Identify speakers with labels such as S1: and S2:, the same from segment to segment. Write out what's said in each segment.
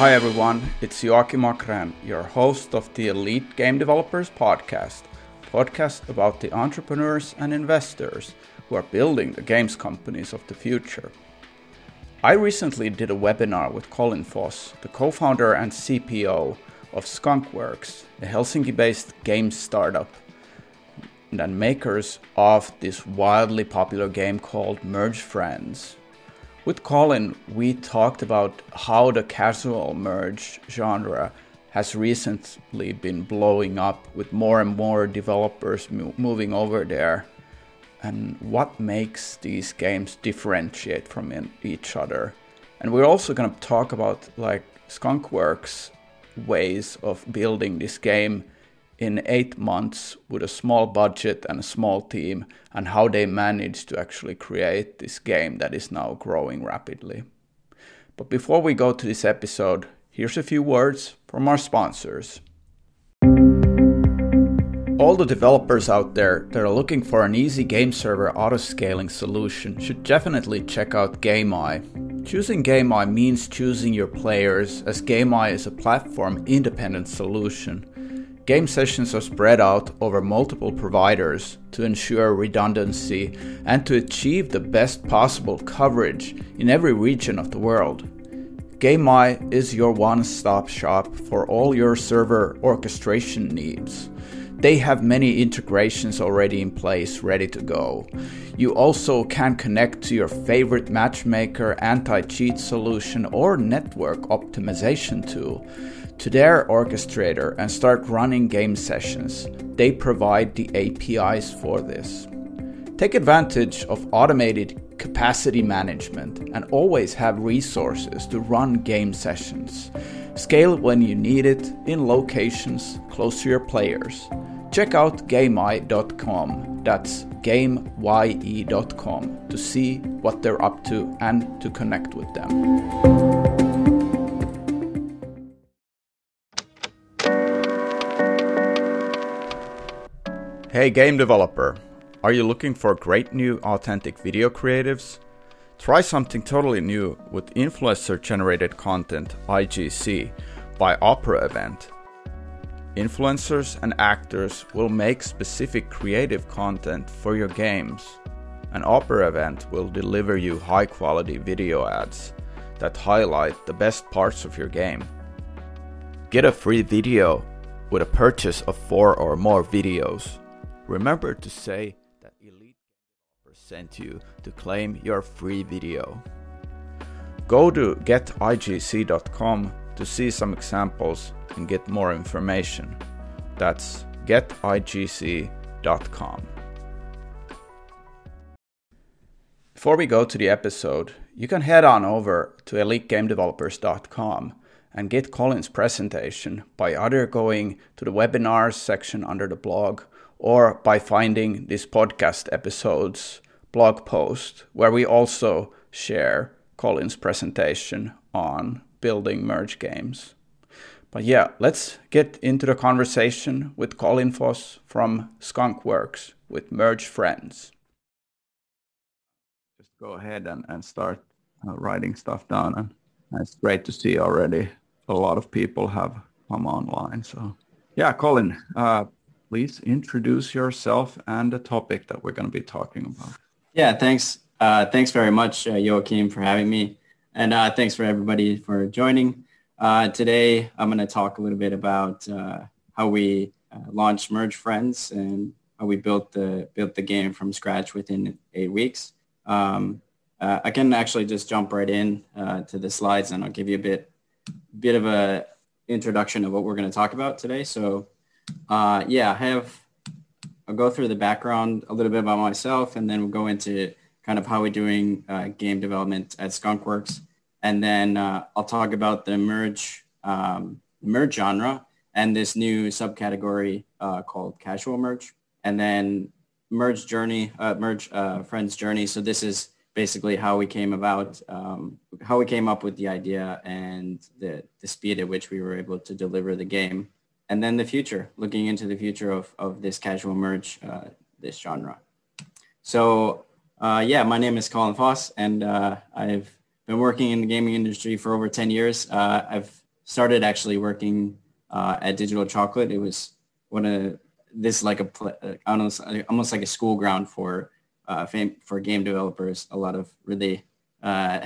S1: Hi everyone, it's Joakim Achrén, your host of the Elite Game Developers Podcast, podcast about the entrepreneurs and investors who are building the games companies of the future. I recently did a webinar with Colin Foss, the co-founder and CPO of Skunkworks, a Helsinki-based game startup and makers of this wildly popular game called Merge Friends. With Colin, we talked about how the casual merge genre has recently been blowing up with more and more developers mo- moving over there and what makes these games differentiate from in- each other. And we're also going to talk about like Skunkworks ways of building this game in eight months with a small budget and a small team, and how they managed to actually create this game that is now growing rapidly. But before we go to this episode, here's a few words from our sponsors. All the developers out there that are looking for an easy game server auto-scaling solution should definitely check out Gameye. Choosing Gameye means choosing your players, as Gameye is a platform independent solution Game sessions are spread out over multiple providers to ensure redundancy and to achieve the best possible coverage in every region of the world. Gameye is your one stop shop for all your server orchestration needs. They have many integrations already in place, ready to go. You also can connect to your favorite matchmaker, anti cheat solution, or network optimization tool to their orchestrator and start running game sessions. They provide the APIs for this. Take advantage of automated capacity management and always have resources to run game sessions. Scale when you need it in locations close to your players. Check out Gameye.com, that's GameYE.com, to see what they're up to and to connect with them. Hey game developer, are you looking for great new authentic video creatives? Try something totally new with influencer generated content IGC by Opera Event. Influencers and actors will make specific creative content for your games. An Opera Event will deliver you high quality video ads that highlight the best parts of your game. Get a free video with a purchase of four or more videos Remember to say that Elite sent you to claim your free video. Go to getigc.com to see some examples and get more information. That's getigc.com. Before we go to the episode, you can head on over to elitegamedevelopers.com and get Colin's presentation by either going to the webinars section under the blog or by finding this podcast episode's blog post, where we also share Colin's presentation on building merge games. But yeah, let's get into the conversation with Colin Foss from Skunkworks with Merge Friends. Just go ahead and, and start uh, writing stuff down. And it's great to see already a lot of people have come online. So yeah, Colin, uh, please introduce yourself and the topic that we're going to be talking about.
S2: Yeah, thanks. Uh, thanks very much, uh, Joakim, for having me. And uh, thanks for everybody for joining. Uh, today, I'm going to talk a little bit about uh, how we uh, launched Merge Friends and how we built the built the game from scratch within eight weeks. Um, I can actually just jump right in to the slides, and I'll give you a bit bit of a introduction of what we're going to talk about today. So uh, yeah, I have, I'll go through the background a little bit about myself and then we'll go into kind of how we're doing uh, game development at Skunkworks. And then uh, I'll talk about the merge, um, merge genre and this new subcategory uh, called casual merge. And then merge journey, uh, merge uh, friends journey. So this is basically how we came about, um, how we came up with the idea and the, the speed at which we were able to deliver the game and then the future, looking into the future of, of this casual merge, uh, this genre. So uh, yeah, my name is Colin Foss, and uh, I've been working in the gaming industry for over 10 years. Uh, I've started actually working uh, at Digital Chocolate. It was one of this like a uh, almost almost like a school ground for for game developers. A lot of really a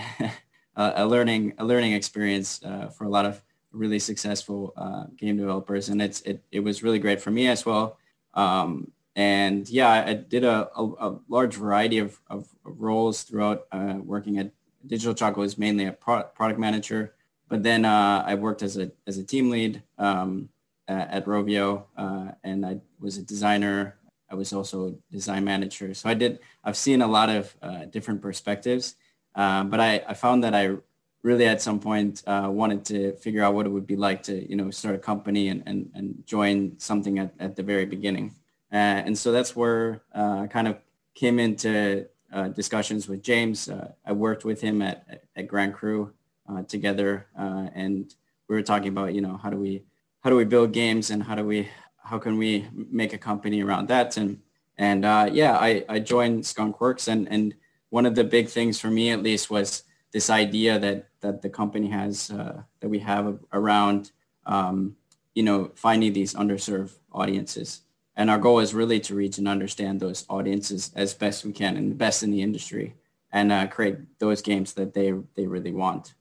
S2: learning a learning experience for a lot of really successful uh, game developers, and it's it it was really great for me as well. Um, and yeah, I did a, a, a large variety of, of roles throughout uh, working at Digital Chocolate was mainly a pro- product manager, but then uh, I worked as a as a team lead um, at Rovio, uh, and I was a designer. I was also a design manager. So I did. I've seen a lot of uh, different perspectives, uh, but I, I found that I really at some point uh, wanted to figure out what it would be like to you know start a company and and, and join something at, at the very beginning. Uh, and so that's where I kind of came into uh, discussions with James. Uh, I worked with him at, at Grand Cru uh, together, and we were talking about, you know, how do we how do we build games and how do we how can we make a company around that and and uh, yeah I, I joined skunkworks and and one of the big things for me at least was this idea that that the company has uh, that we have around um, you know finding these underserved audiences and our goal is really to reach and understand those audiences as best we can and the best in the industry and uh, create those games that they, they really want.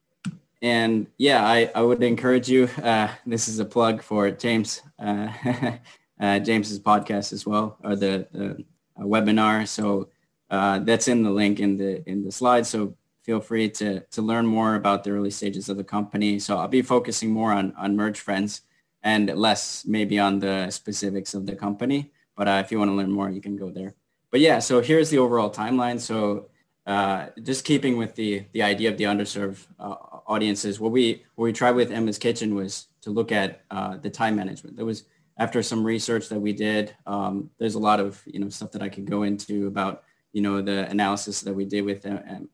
S2: And yeah, I, I would encourage you. Uh, this is a plug for James, uh, uh James's podcast as well, or the, the webinar. So uh, that's in the link in the in the slide. So feel free to to learn more about the early stages of the company. So I'll be focusing more on on Merge Friends and less maybe on the specifics of the company. But uh, if you want to learn more, you can go there. But yeah, so here's the overall timeline. So uh, just keeping with the the idea of the underserved uh, audiences, what we what we tried with Emma's Kitchen was to look at uh, the time management. There was after some research that we did. Um, there's a lot of you know stuff that I could go into about you know the analysis that we did with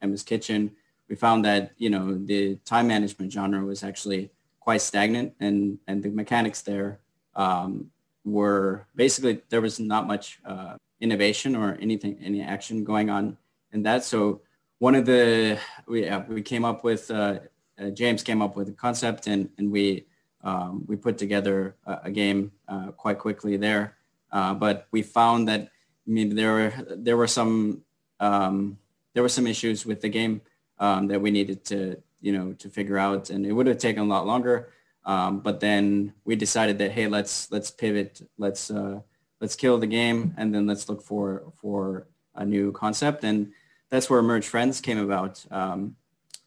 S2: Emma's Kitchen. We found that you know the time management genre was actually quite stagnant and, and the mechanics there um, were basically, there was not much uh, innovation or anything, any action going on in that. So one of the, we, uh, we came up with, uh, uh, James came up with a concept and, and we, um, we put together a, a game uh, quite quickly there. Uh, but we found that maybe there were, there were some, um, there were some issues with the game um, that we needed to, you know, to figure out, and it would have taken a lot longer. Um, but then we decided that hey, let's let's pivot, let's uh, let's kill the game, and then let's look for for a new concept, and that's where Merge Friends came about. Um,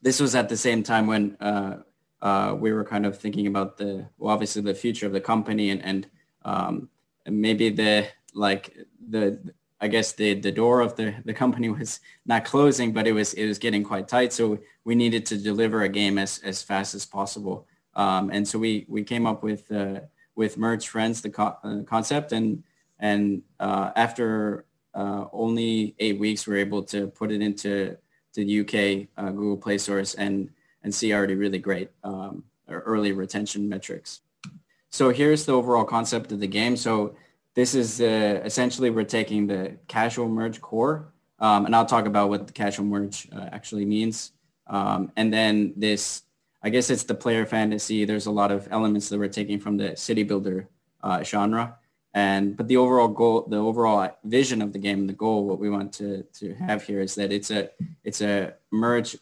S2: this was at the same time when uh, uh, we were kind of thinking about the well, obviously the future of the company and and um, maybe the like the I guess the the door of the the company was not closing, but it was it was getting quite tight. So we needed to deliver a game as as fast as possible. Um, and so we we came up with uh, with Merge Friends the co- uh, concept, and and uh, after uh, only eight weeks, we were able to put it into the UK uh, Google Play stores and and see already really great um, early retention metrics. So here's the overall concept of the game. So this is uh, essentially we're taking the casual merge core, um, and I'll talk about what the casual merge uh, actually means. Um, and then this, I guess it's the player fantasy. There's a lot of elements that we're taking from the city builder uh, genre. And but the overall goal, the overall vision of the game, the goal, what we want to to have here is that it's a it's a merge.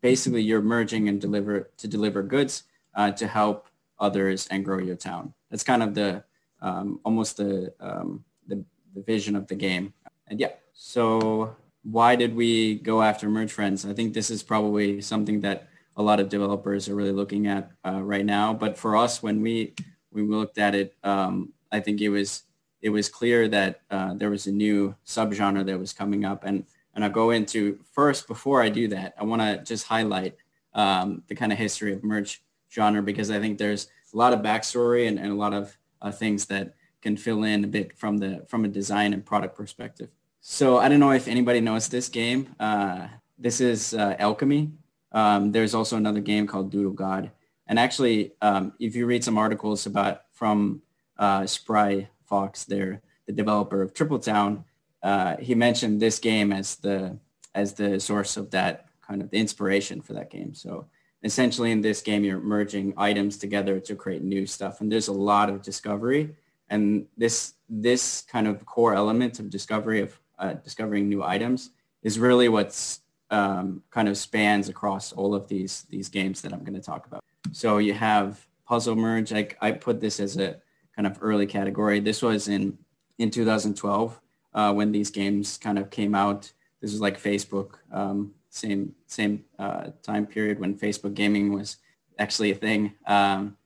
S2: Basically, you're merging and deliver to deliver goods uh, to help others and grow your town. That's kind of the um, almost the, um, the, the vision of the game. And yeah, so why did we go after Merge Friends? I think this is probably something that a lot of developers are really looking at uh, right now. But for us, when we we looked at it, um, I think it was it was clear that uh, there was a new subgenre that was coming up. And and I'll go into first before I do that, I want to just highlight um, the kind of history of merge genre because I think there's a lot of backstory and, and a lot of uh, things that can fill in a bit from the from a design and product perspective. So I don't know if anybody knows this game. Uh, this is uh, Alchemy. Um, there's also another game called Doodle God. And actually, um, if you read some articles about from uh, Spry Fox, there, the developer of Triple Town, uh, he mentioned this game as the as the source of that kind of the inspiration for that game. So essentially in this game, you're merging items together to create new stuff. And there's a lot of discovery. And this, this kind of core element of discovery of uh, discovering new items is really what's um, kind of spans across all of these, these games that I'm going to talk about. So you have puzzle merge. I, I put this as a kind of early category. This was in, in 2012 uh, when these games kind of came out. This was like Facebook um, same same uh, time period when Facebook gaming was actually a thing. Um,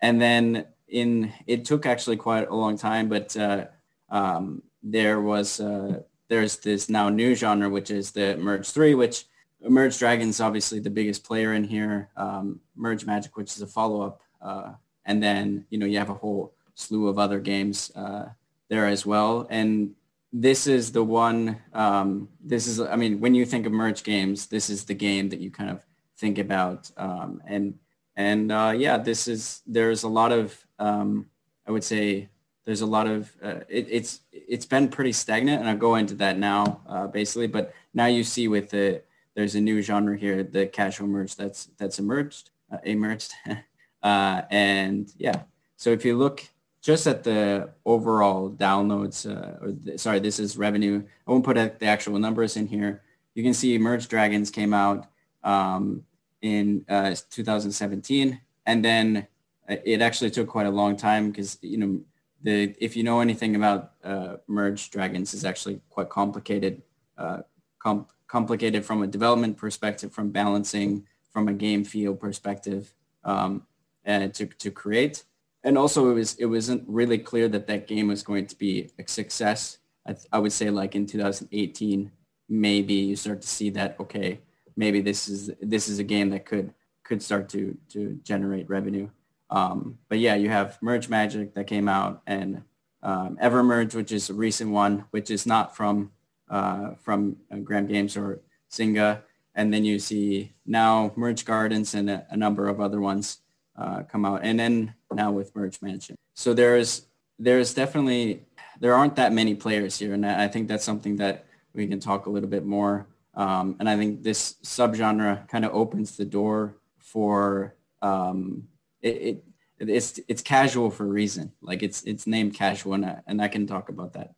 S2: and then in it took actually quite a long time, but uh, um, there was uh, there's this now new genre which is the Merge Three, which Merge Dragons obviously the biggest player in here. Um, Merge Magic, which is a follow up, uh, and then you know you have a whole slew of other games uh, there as well. And this is the one. Um, this is, I mean, when you think of merge games, this is the game that you kind of think about. Um, and and uh, yeah, this is. There's a lot of. Um, I would say there's a lot of. Uh, it, it's it's been pretty stagnant, and I'll go into that now, uh, basically. But now you see with the there's a new genre here, the casual merge that's that's emerged, uh, emerged, uh, and yeah. So if you look just at the overall downloads, uh, or the, sorry, this is revenue. I won't put the actual numbers in here. You can see Merge Dragons came out um, in uh, 2017, and then uh, it actually took quite a long time because you know the if you know anything about uh, Merge Dragons is actually quite complicated, uh, com- complicated from a development perspective, from balancing, from a game feel perspective, um, and to to create and also it was it wasn't really clear that that game was going to be a success. I, th- I would say like in 2018, maybe you start to see that okay, maybe this is this is a game that could could start to to generate revenue. Um, but yeah, you have Merge Magic that came out and um, Evermerge, which is a recent one, which is not from uh, from uh, Gram Games or Zynga. And then you see now Merge Gardens and a, a number of other ones uh, come out, and then now with Merge Mansion. So there's there's definitely there aren't that many players here, and I think that's something that we can talk a little bit more. Um, and I think this subgenre kind of opens the door for um, it, it, It's it's casual for a reason. Like it's it's named casual, and I, and I can talk about that.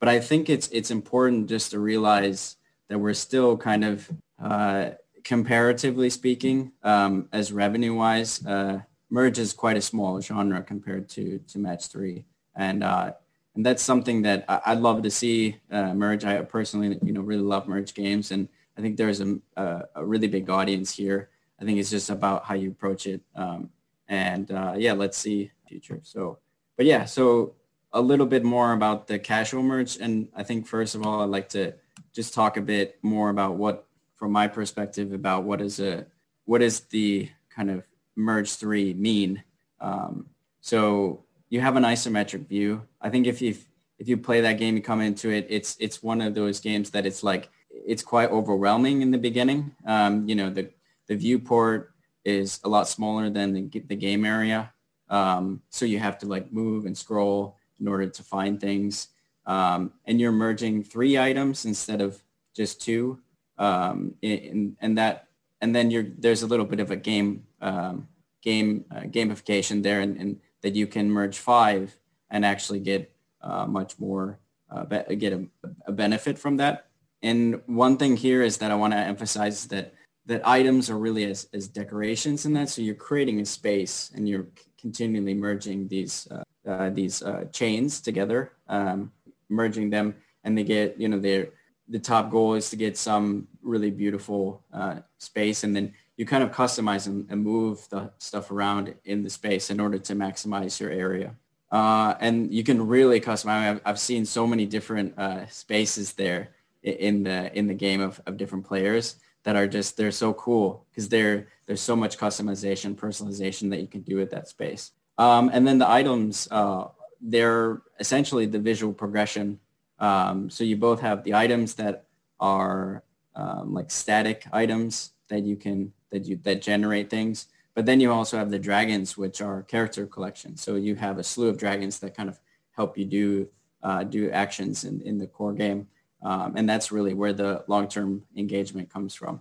S2: But I think it's it's important just to realize that we're still kind of uh, comparatively speaking, um, as revenue wise, uh, merge is quite a small genre compared to to match three, and uh, and that's something that I, would love to see uh, merge. I personally, you know, really love merge games, and I think there's a, a, a really big audience here. I think it's just about how you approach it, um, and uh, yeah, let's see future. So, but yeah, so a little bit more about the casual merge, and I think first of all, I'd like to just talk a bit more about what from my perspective about what is a what is the kind of merge three mean. Um, so you have an isometric view. I think if you if you play that game, you come into it, it's it's one of those games that it's like it's quite overwhelming in the beginning. Um, you know, the the viewport is a lot smaller than the, the game area. Um, so you have to like move and scroll in order to find things. Um, and you're merging three items instead of just two um, and that and then you're there's a little bit of a game um, game uh, gamification there and, and, that you can merge five and actually get uh, much more uh, be- get a, a, benefit from that. And one thing here is that i want to emphasize that that items are really as, as decorations in that. So you're creating a space and you're continually merging these uh, uh, these uh, chains together um, merging them and they get you know they're the top goal is to get some really beautiful uh, space and then you kind of customize and, and, move the stuff around in the space in order to maximize your area. Uh, and you can really customize. I've, I've seen so many different uh, spaces there in the in the game of, of different players that are just they're so cool because they're there's so much customization, personalization that you can do with that space. Um, and then the items, uh, they're essentially the visual progression um, so you both have the items that are um, like static items that you can that you that generate things, but then you also have the dragons, which are character collections. So you have a slew of dragons that kind of help you do uh, do actions in, in the core game, um, and that's really where the long-term engagement comes from.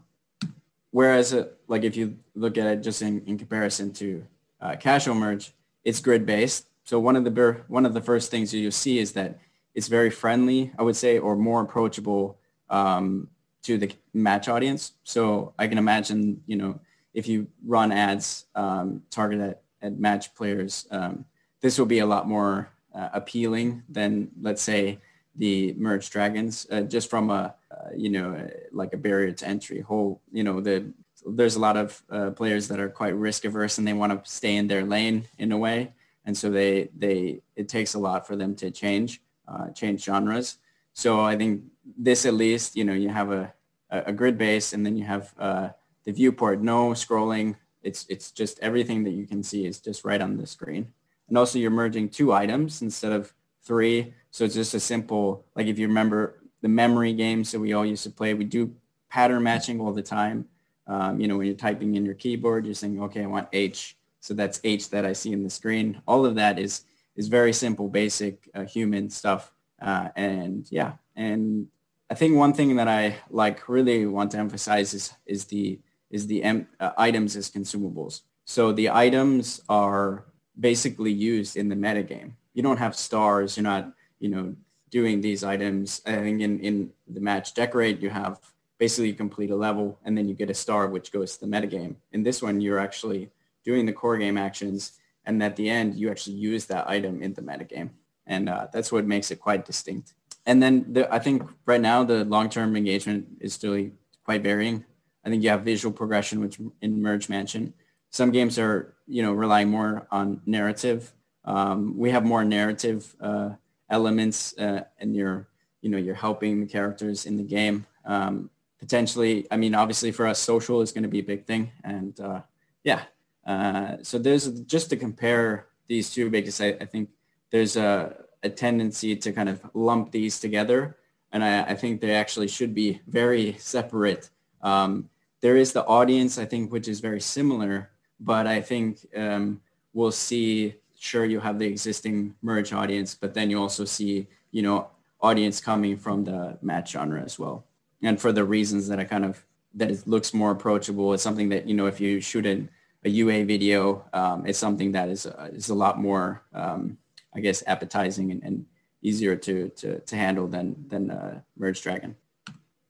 S1: whereas uh, like if you look at it just in, in comparison to uh, casual merge, it's grid based. So one of the one of the first things you'll see is that it's very friendly, I would say, or more approachable um, to the match audience. So I can imagine, you know, if you run ads um, targeted at, at match players, um, this will be a lot more uh, appealing than, let's say, the merge dragons, uh, just from a, uh, you know, like a barrier to entry whole, you know, the there's a lot of uh, players that are quite risk averse and they want to stay in their lane in a way. And so they, they, it takes a lot for them to change, uh, change genres. So I think this at least, you know, you have a, a grid base and then you have uh, the viewport, no scrolling. It's, it's just everything that you can see is just right on the screen. And also you're merging two items instead of three. So it's just a simple, like if you remember the memory games that we all used to play, we do pattern matching all the time. Um, you know, when you're typing in your keyboard, you're saying, okay, I want H. So that's H that I see in the screen. All of that is, is very simple, basic uh, human stuff. Uh, and yeah, and I think one thing that I like really want to emphasize is, is the, is the uh, items as consumables. So the items are basically used in the metagame. You don't have stars. You're not, you know, doing these items. I think in, in the match decorate, you have basically you complete a level and then you get a star which goes to the metagame. In this one, you're actually doing the core game actions and at the end, you actually use that item in the metagame. And uh, that's what makes it quite distinct. And then the, I think right now the long-term engagement is still quite varying. I think you have visual progression, which in Merge Mansion. Some games are, you know, relying more on narrative. Um, we have more narrative uh, elements uh, and you're, you know, you're helping the characters in the game. Um, potentially, I mean, obviously for us, social is going to be a big thing. And uh, yeah, uh, so there's just to compare these two because I, I think there's a, a, tendency to kind of lump these together. And I, I think they actually should be very separate. Um, there is the audience, I think, which is very similar, but I think um, we'll see, sure, you have the existing merge audience, but then you also see, you know, audience coming from the match genre as well and for the reasons that I kind of that it looks more approachable. It's something that you know if you shoot a, a UA video, um, it's something that is uh, is a lot more um, I guess appetizing and, and easier to, to to handle than than uh, Merge Dragon.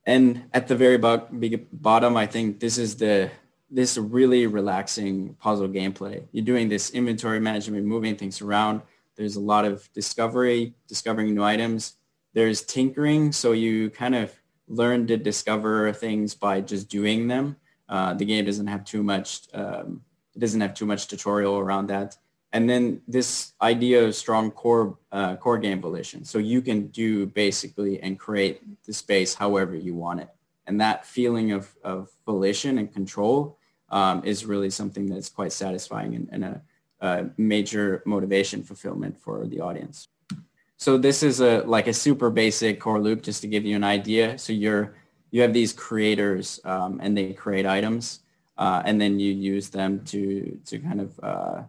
S1: And at the very bo- bottom, I think this is the this really relaxing puzzle gameplay. You're doing this inventory management, moving things around. There's a lot of discovery, discovering new items. There's tinkering, so you kind of learn to discover things by just doing them. Uh, the game doesn't have too much, um, it doesn't have too much tutorial around that. And then this idea of strong core uh, core game volition. So you can do basically and create the space however you want it. And that feeling of, of volition and control um, is really something that's quite satisfying and, and a, a major motivation fulfillment for the audience. So this is a like a super basic core loop just to give you an idea. So you're you have these creators um, and they create items uh, and then you use them to to kind of uh,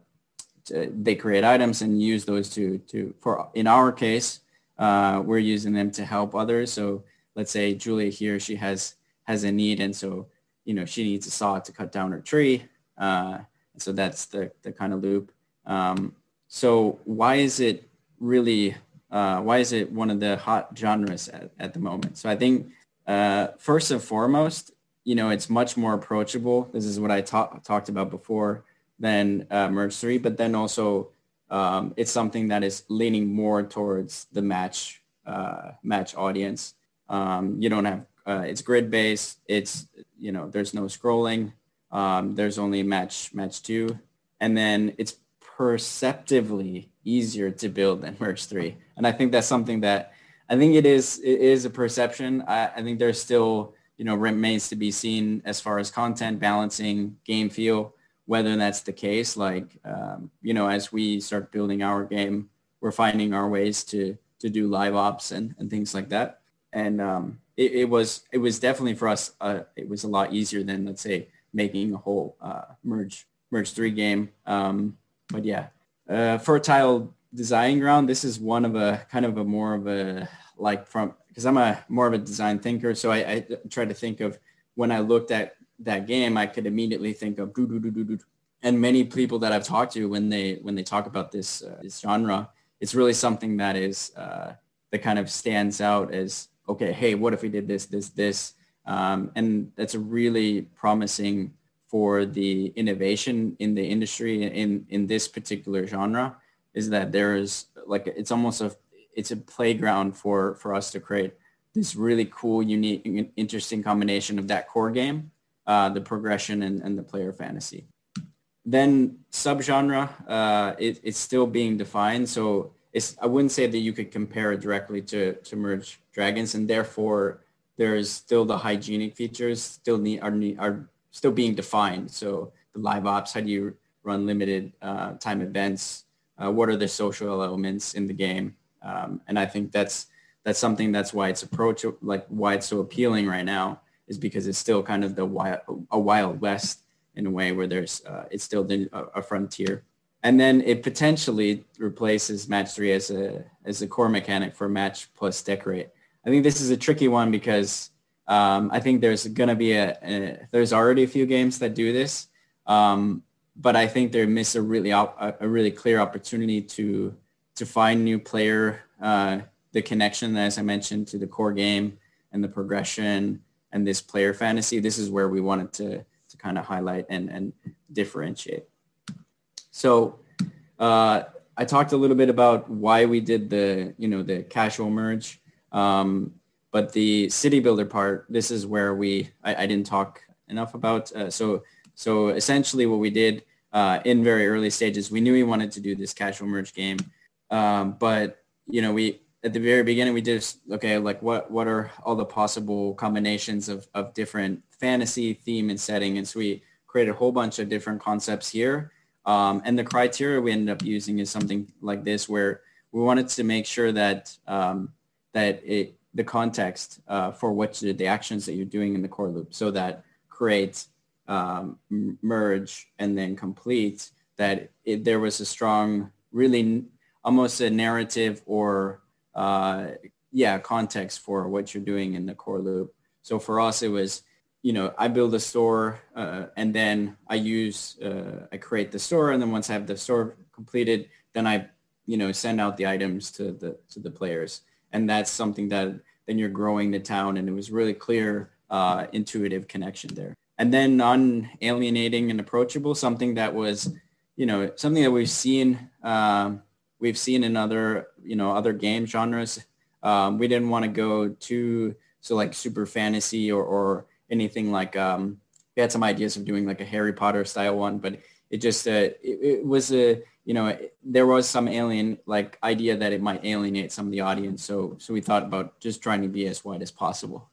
S1: to, they create items and use those to to for in our case uh, we're using them to help others. So let's say Julia here she has has a need and so you know she needs a saw to cut down her tree. Uh, so that's the the kind of loop. Um, so why is it really uh, why is it one of the hot genres at, at the moment? So I think uh, first and foremost, you know, it's much more approachable. This is what I ta- talked about before than uh, Merge 3, but then also um, it's something that is leaning more towards the match uh, match audience. Um, you don't have uh, it's grid based. It's you know there's no scrolling. Um, there's only match match two, and then it's perceptively easier to build than Merge 3. And I think that's something that I think it is it is a perception. I, I think there's still, you know, remains to be seen as far as content balancing, game feel, whether that's the case. Like, um, you know, as we start building our game, we're finding our ways to to do live ops and, and things like that. And um, it, it, was it was definitely for us. Uh, it was a lot easier than let's say making a whole uh, merge merge three game. Um, but yeah, uh, fertile design ground. This is one of a kind of a more of a like from because I'm a more of a design thinker. So I, I try to think of when I looked at that game, I could immediately think of do do do do do. And many people that I've talked to when they when they talk about this uh, this genre, it's really something that is uh, that kind of stands out as okay. Hey, what if we did this this this? Um, and that's really promising for the innovation in the industry in in this particular genre is that there is like it's almost a it's a playground for for us to create this really cool, unique, interesting combination of that core game, uh, the progression, and, and the player fantasy. Then subgenre, uh, it, it's still being defined. So it's, I wouldn't say that you could compare it directly to, to Merge Dragons, and therefore there's still the hygienic features still need, are, are still being defined. So the live ops, how do you run limited uh, time events? Uh, what are the social elements in the game? Um, and I think that's that's something that's why it's approach like why it's so appealing right now is because it's still kind of the wild, a wild west in a way where there's uh, it's still the, a, a, frontier. And then it potentially replaces match three as a as a core mechanic for match plus decorate. I think this is a tricky one because um, i think there's to be a, a, there's already a few games that do this. Um, but i think they miss a really a, a really clear opportunity to to find new player uh, the connection, as I mentioned, to the core game and the progression and this player fantasy. This is where we wanted to, to kind of highlight and, and differentiate. So uh, I talked a little bit about why we did the, you know, the casual merge. Um, but the city builder part, this is where we, I, I didn't talk enough about. Uh, so, so essentially what we did uh, in very early stages, we knew we wanted to do this casual merge game. Um, but, you know, we, at the very beginning we just, okay like what what are all the possible combinations of, of different fantasy theme and setting and so we created a whole bunch of different concepts here um, and the criteria we ended up using is something like this where we wanted to make sure that um, that it the context uh, for what the, actions that you're doing in the core loop so that create um, merge and then complete that it, there was a strong really almost a narrative or uh, yeah, context for what you're doing in the core loop. So for us, it was, you know, I build a store uh, and then I use, uh, I create the store. And then once I have the store completed, then I, you know, send out the items to the, to the players. And that's something that then you're growing the town. And it was really clear, uh, intuitive connection there. And then non-alienating and approachable, something that was, you know, something that we've seen, um, we've seen in other, you know, other game genres. Um, we didn't want to go too, so like super fantasy or, or anything like, um, we had some ideas of doing like a Harry Potter style one, but it just, uh, it, it was a, you know, there was some alien like idea that it might alienate some of the audience. So, so we thought about just trying to be as wide as possible.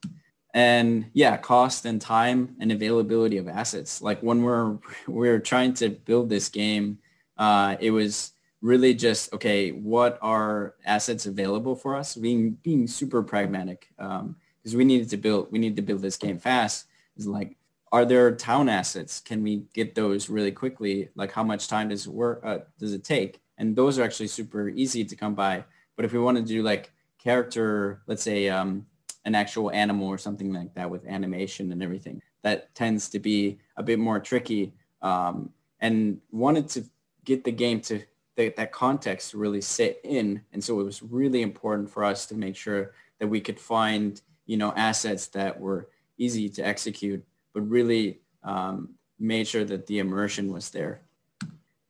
S1: And yeah, cost and time and availability of assets. Like when we're, we're trying to build this game, uh, it was, really just okay what are assets available for us? Being being super pragmatic because um, we needed to build we need to build this game fast. Is like are there town assets? Can we get those really quickly? Like how much time does it work uh, does it take? And those are actually super easy to come by. But if we want to do like character let's say um, an actual animal or something like that with animation and everything that tends to be a bit more tricky um, and wanted to get the game to that, that context to really sit in. And so it was really important for us to make sure that we could find, you know, assets that were easy to execute, but really um, made sure that the immersion was there.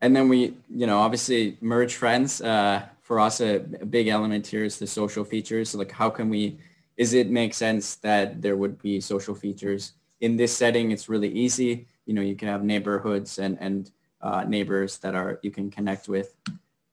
S1: And then we, you know, obviously merge friends. Uh, for us, a, a big element here is the social features. So like how can we, is it make sense that there would be social features in this setting? It's really easy. You know, you can have neighborhoods and, and uh, neighbors that are you can connect with.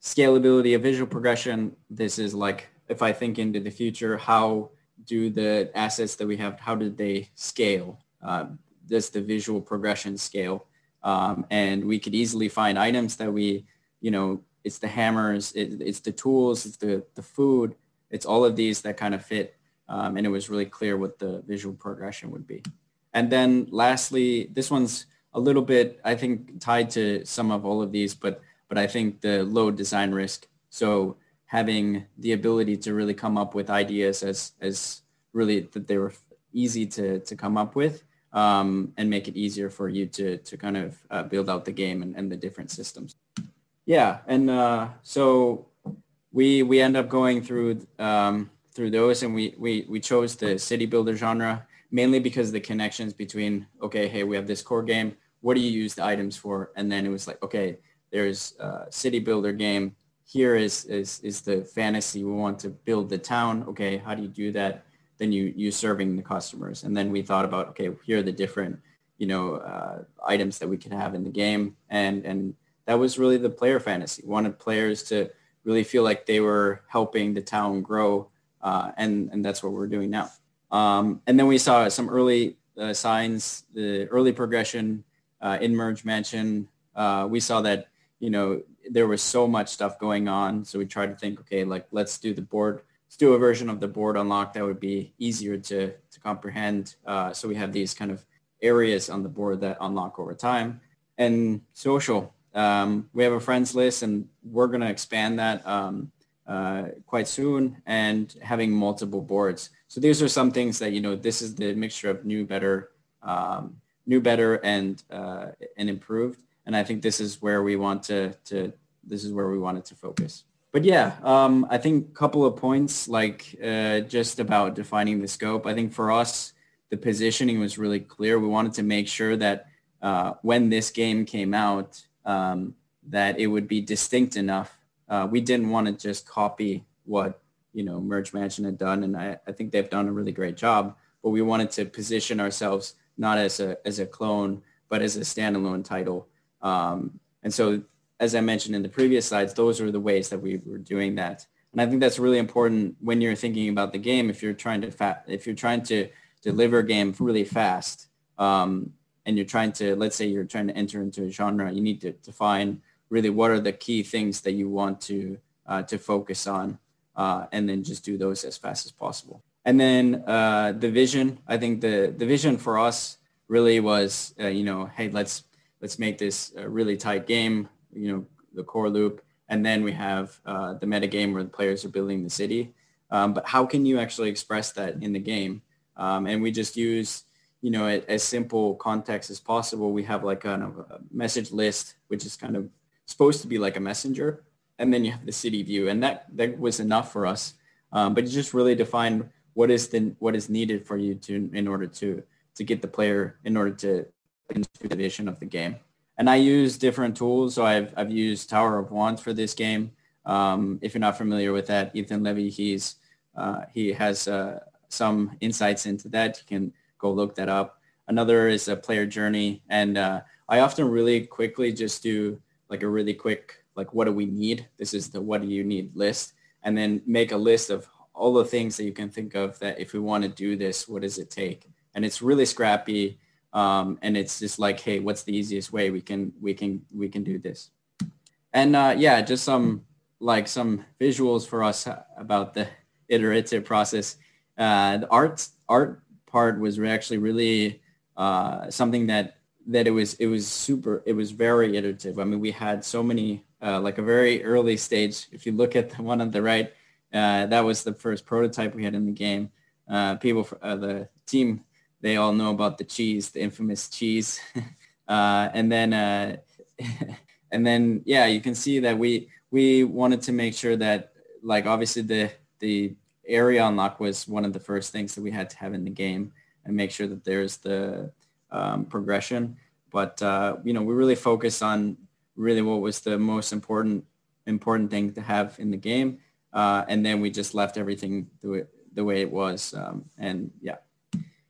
S1: Scalability of visual progression. This is like if I think into the future, how do the assets that we have, how did they scale? Uh, does the visual progression scale? Um, and we could easily find items that we, you know, it's the hammers, it, it's the tools, it's the, the food, it's all of these that kind of fit. Um, and it was really clear what the visual progression would be. And then lastly, this one's a little bit, I think, tied to some of all of these, but but I think the low design risk. So having the ability to really come up with ideas as as really that they were easy to to come up with,
S2: um, and make it easier for you to, to kind of uh, build out the game and, and the different systems. Yeah, and uh, so we we end up going through um, through those, and we, we we chose the city builder genre mainly because the connections between okay, hey, we have this core game. What do you use the items for? And then it was like, okay, there's a city builder game. Here is is is the fantasy. We want to build the town. Okay, how do you do that? Then you you serving the customers, and then we thought about okay, here are the different you know uh, items that we could have in the game, and and that was really the player fantasy. We wanted players to really feel like they were helping the town grow, uh, and and that's what we're doing now. Um, and then we saw some early uh, signs, the early progression uh, in Merge Mansion. Uh, we saw that you know there was so much stuff going on, so we tried to think, okay, like let's do the board, let's do a version of the board unlock that would be easier to to comprehend. Uh, so we have these kind of areas on the board that unlock over time, and social. Um, we have a friends list and we're going to expand that um, uh, quite soon and having multiple boards. So these are some things that, you know, this is the mixture of new, better, um, new, better and, uh, and improved. And I think this is where we want to, to this is where we wanted to focus. But yeah, um, I think a couple of points like uh, just about defining the scope. I think for us, the positioning was really clear. We wanted to make sure that uh, when this game came out, um, that it would be distinct enough. Uh, we didn't want to just copy what you know Merge Mansion had done, and I, I think they've done a really great job. But we wanted to position ourselves not as a as a clone, but as a standalone title. Um, and so, as I mentioned in the previous slides, those are the ways that we were doing that. And I think that's really important when you're thinking about the game. If you're trying to fa- if you're trying to deliver a game really fast, um, and you're trying to, let's say you're trying to enter into a genre, you need to define really what are the key things that you want to uh, to focus on, uh, and then just do those as fast as possible. And then uh, the vision, I think the the vision for us really was, uh, you know, hey, let's let's make this a really tight game, you know, the core loop, and then we have uh, the meta game where the players are building the city. Um, but how can you actually express that in the game? Um, and we just use you know, as simple context as possible, we have like kind of a message list, which is kind of supposed to be like a messenger. And then you have the city view. And that, that was enough for us. Um, but you just really define what is the, what is needed for you to, in order to, to get the player in order to into the vision of the game. And I use different tools. So I've, I've used Tower of Wants for this game. Um, if you're not familiar with that, Ethan Levy, he's, uh, he has uh, some insights into that. You can go look that up. Another is a player journey. And uh, I often really quickly just do like a really quick, like, what do we need? This is the what do you need list. And then make a list of all the things that you can think of that if we want to do this, what does it take? And it's really scrappy. Um, and it's just like, hey, what's the easiest way we can, we can, we can do this? And uh, yeah, just some like some visuals for us about the iterative process. Uh, the art, art part was actually really uh, something that that it was it was super it was very iterative. I mean, we had so many uh, like a very early stage. If you look at the one on the right, uh, that was the first prototype we had in the game. Uh, people, uh, the team, they all know about the cheese, the infamous cheese, uh, and then and then yeah, you can see that we we wanted to make sure that like obviously the the area unlock was one of the first things that we had to have in the game and make sure that there's the um, progression. But uh, you know, we really focused on really what was the most important important thing to have in the game, uh, and then we just left everything the way, the way it was. Um, and yeah,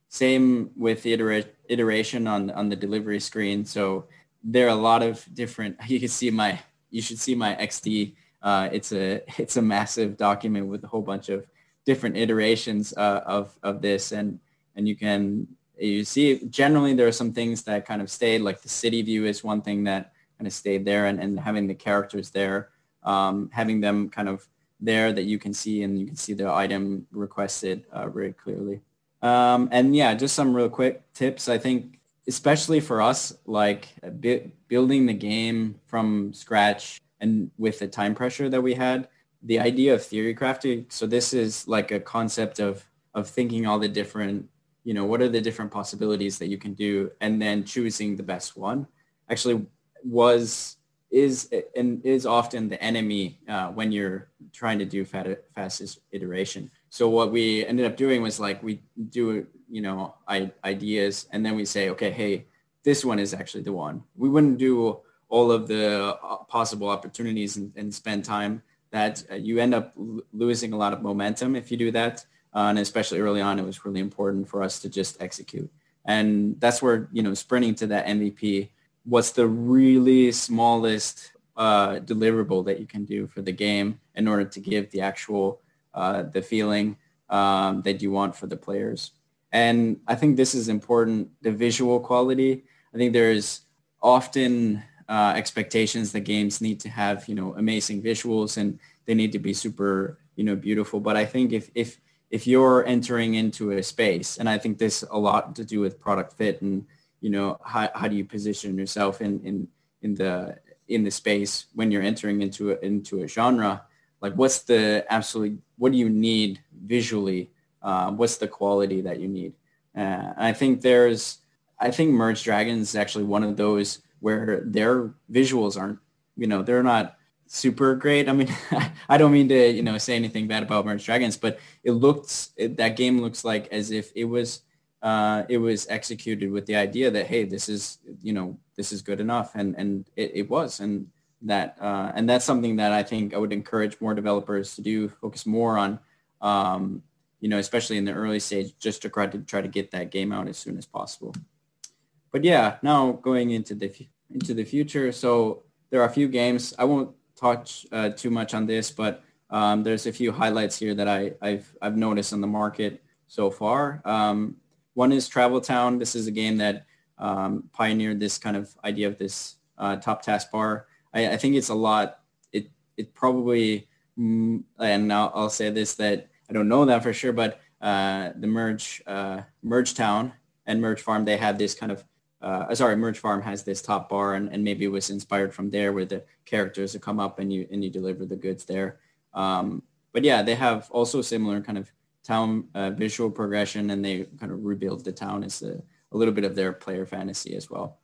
S2: same with the itera- iteration on on the delivery screen. So there are a lot of different. You can see my. You should see my XD. Uh, it's a it's a massive document with a whole bunch of different iterations uh, of of this, and and you can you see generally there are some things that kind of stayed, like the city view is one thing that kind of stayed there, and, and having the characters there, um, having them kind of there that you can see, and you can see the item requested uh, very clearly. Um, and yeah, just some real quick tips. I think especially for us, like building the game from scratch and with the time pressure that we had, the idea of theory crafting. So this is like a concept of of thinking all the different, you know, what are the different possibilities that you can do? And then choosing the best one actually was, is, and is often the enemy uh, when you're trying to do fastest iteration. So what we ended up doing was like, we do, you know, ideas, and then we say, okay, hey, this one is actually the one. We wouldn't do all of the uh, possible opportunities and, and spend time that uh, you end up losing a lot of momentum if you do that. Uh, and especially early on, it was really important for us to just execute. And that's where, you know, sprinting to that MVP, what's the really smallest uh, deliverable that you can do for the game in order to give the actual, uh, the feeling um, that you want for the players. And I think this is important, the visual quality. I think there's often uh, expectations that games need to have, you know, amazing visuals and they need to be super, you know, beautiful. But I think if, if if you're entering into a space, and I think this a lot to do with product fit and you know how, how do you position yourself in in in the in the space when you're entering into a, into a genre? Like what's the absolutely what do you need visually? Uh, what's the quality that you need? Uh, i think there's i think merge dragons is actually one of those where their visuals aren't you know they're not super great. I mean, I don't mean to, you know, say anything bad about Merge Dragons, but it looks, it, that game looks like as if it was, uh, it was executed with the idea that, hey, this is, you know, this is good enough. And, and it, it was. And that, uh, and that's something that I think I would encourage more developers to do, focus more on, um, you know, especially in the early stage, just to try to try to get that game out as soon as possible. But yeah, now going into the, into the future. So there are a few games. I won't touch uh, too much on this, but um, there's a few highlights here that I, have I've noticed on the market so far. Um, one is Travel Town. This is a game that um, pioneered this kind of idea of this uh, top taskbar. I, I, think it's a lot. It it probably, mm, and I'll, I'll, say this that I don't know that for sure, but uh, the merge uh, merge town and merge farm they had this kind of uh, sorry, Merge Farm has this top bar, and, and maybe it was inspired from there, where the characters come up and you and you deliver the goods there. Um, but yeah, they have also similar kind of town uh, visual progression, and they kind of rebuild the town as a, a little bit of their player fantasy as well.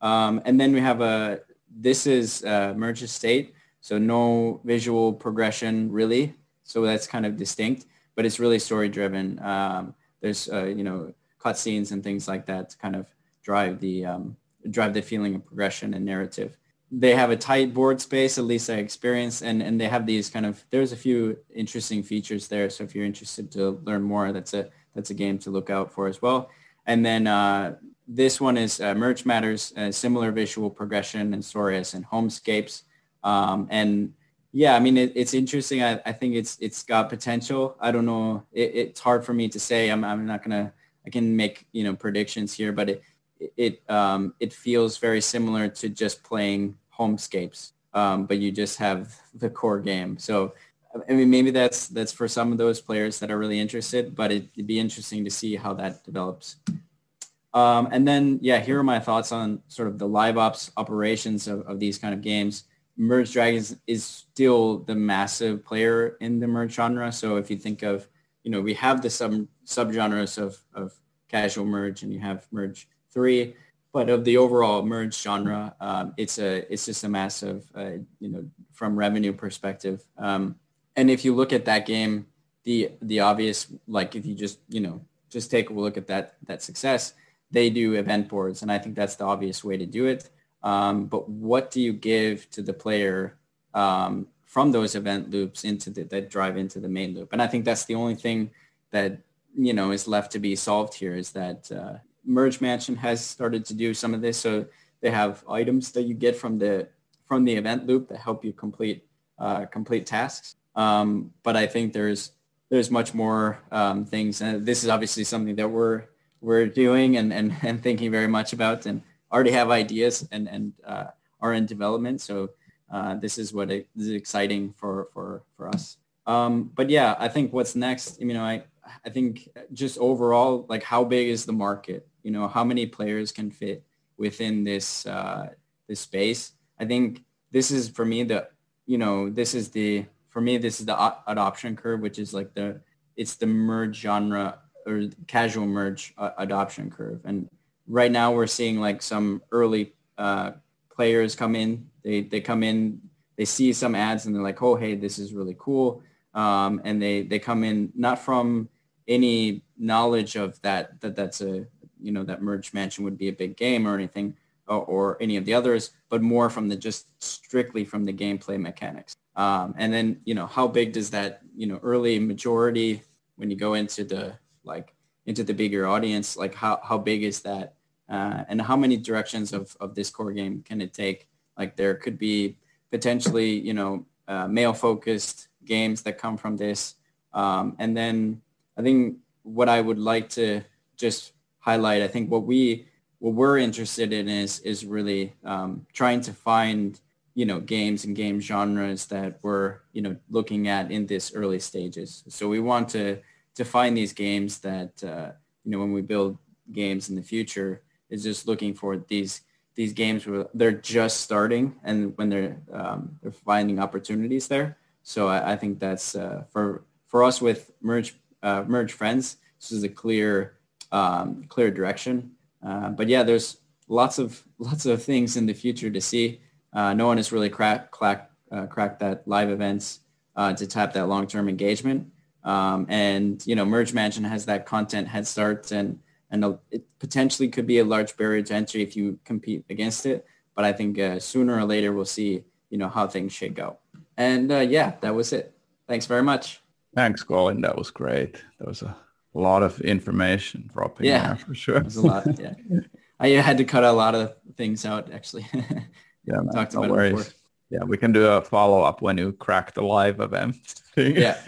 S2: Um, and then we have a this is uh, Merge Estate, so no visual progression really, so that's kind of distinct, but it's really story driven. Um, there's uh, you know cutscenes and things like that to kind of drive the um, drive the feeling of progression and narrative. They have a tight board space, at least I experienced, and, and they have these kind of, there's a few interesting features there. So if you're interested to learn more, that's a, that's a game to look out for as well. And then uh, this one is uh, Merge Matters, uh, similar visual progression and stories and Homescapes. Um, and yeah, I mean, it, it's interesting. I, I think it's it's got potential. I don't know. It, it's hard for me to say. I'm, I'm not going to, I can make, you know, predictions here, but it, it um, it feels very similar to just playing homescapes, um, but you just have the core game. So I mean, maybe that's that's for some of those players that are really interested, but it, would be interesting to see how that develops. Um, and then, yeah, here are my thoughts on sort of the live ops operations of, of these kind of games. Merge Dragons is still the massive player in the merge genre. So if you think of, you know, we have the sub subgenres of, of casual merge and you have merge three. But of the overall merge genre, um, it's a it's just a massive, uh, you know, from revenue perspective. Um, and if you look at that game, the the obvious, like if you just you know just take a look at that that success, they do event boards, and I think that's the obvious way to do it. Um, but what do you give to the player um, from those event loops into the, that drive into the main loop? And I think that's the only thing that you know is left to be solved here is that uh, Merge Mansion has started to do some of this. So they have items that you get from the from the event loop that help you complete uh, complete tasks. Um, but I think there's there's much more um, things, and this is obviously something that we're we're doing and, and, and thinking very much about, and already have ideas and and uh, are in development. So uh, this is what it, is exciting for for for us. Um, but yeah, I think what's next. You know, I I think just overall, like how big is the market? You know how many players can fit within this uh, this space. I think this is for me the you know this is the for me this is the adoption curve, which is like the it's the merge genre or casual merge uh, adoption curve. And right now we're seeing like some early uh, players come in. They they come in, they see some ads, and they're like, oh hey, this is really cool. Um, and they they come in not from any knowledge of that that that's a you know that merge mansion would be a big game or anything or, or any of the others, but more from the just strictly from the gameplay mechanics. Um, and then you know how big does that you know early majority when you go into the like into the bigger audience like how, how big is that? Uh, and how many directions of, of this core game can it take? Like there could be potentially you know uh, male focused games that come from this. Um, and then i think what i would like to just highlight i think what we what we're interested in is is really um, trying to find you know games and game genres that we're you know looking at in this early stages so we want to to find these games that uh, you know when we build games in the future is just looking for these these games where they're just starting and when they're um, they're finding opportunities there. So I, I think that's uh, for for us with merge uh, merge friends. This is a clear um, clear direction. Uh, but yeah, there's lots of lots of things in the future to see. Uh, no one has really cracked crack, uh, cracked that live events uh, to tap that long term engagement. Um, and you know, Merge Mansion has that content head start, and and a, it potentially could be a large barrier to entry if you compete against it. But I think uh, sooner or later we'll see you know how things should go. And uh, yeah, that was it. Thanks very much.
S1: Thanks, Colin. That was great. That was a lot of information dropping
S2: yeah,
S1: for sure.
S2: was a lot. Yeah, I had to cut a lot of things out actually.
S1: yeah, man, talked no about worries. it before. Yeah, we can do a follow up when you crack the live event.
S2: yeah.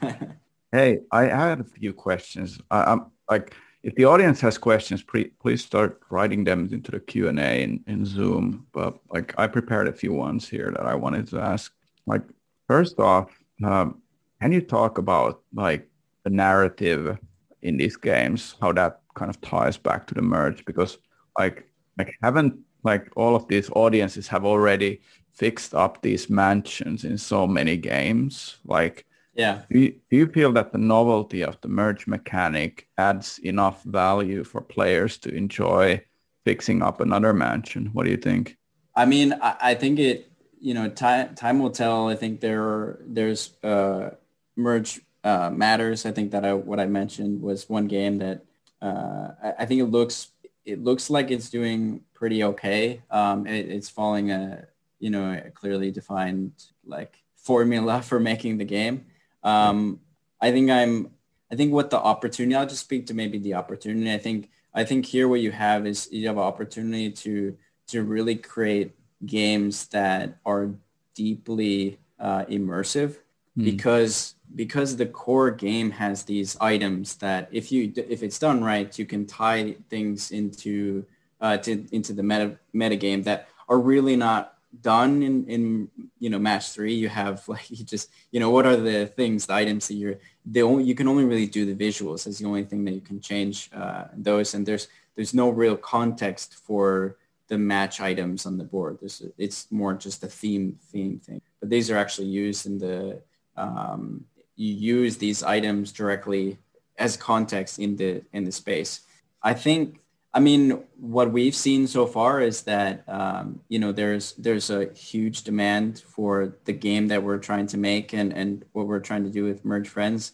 S1: hey, I had a few questions. I, am like, if the audience has questions, pre- please start writing them into the Q and A in, in Zoom. But like, I prepared a few ones here that I wanted to ask. Like, first off, um, can you talk about like the narrative in these games, how that kind of ties back to the merge? Because like, like haven't like all of these audiences have already fixed up these mansions in so many games. Like,
S2: yeah,
S1: do you, do you feel that the novelty of the merge mechanic adds enough value for players to enjoy fixing up another mansion? What do you think?
S2: I mean, I, I think it. You know, time time will tell. I think there there's uh, merge uh, matters. I think that I, what I mentioned was one game that uh, I, I, think it looks it looks like it's doing pretty okay. Um, it, it's following a you know, a clearly defined like formula for making the game. Um, I think I'm, I think what the opportunity, I'll just speak to maybe the opportunity. I think, I think here what you have is you have an opportunity to, to really create games that are deeply uh, immersive mm. because because the core game has these items that if you if it's done right you can tie things into uh, to, into the meta meta game that are really not done in in you know match three. You have like you just you know what are the things the items that you're the only you can only really do the visuals that's the only thing that you can change uh, those. And there's there's no real context for the match items on the board. There's it's more just a theme theme thing. But these are actually used in the um, you use these items directly as context in the in the space i think I mean, what we've seen so far is that um, you know there's there's a huge demand for the game that we're trying to make and and what we're trying to do with Merge Friends.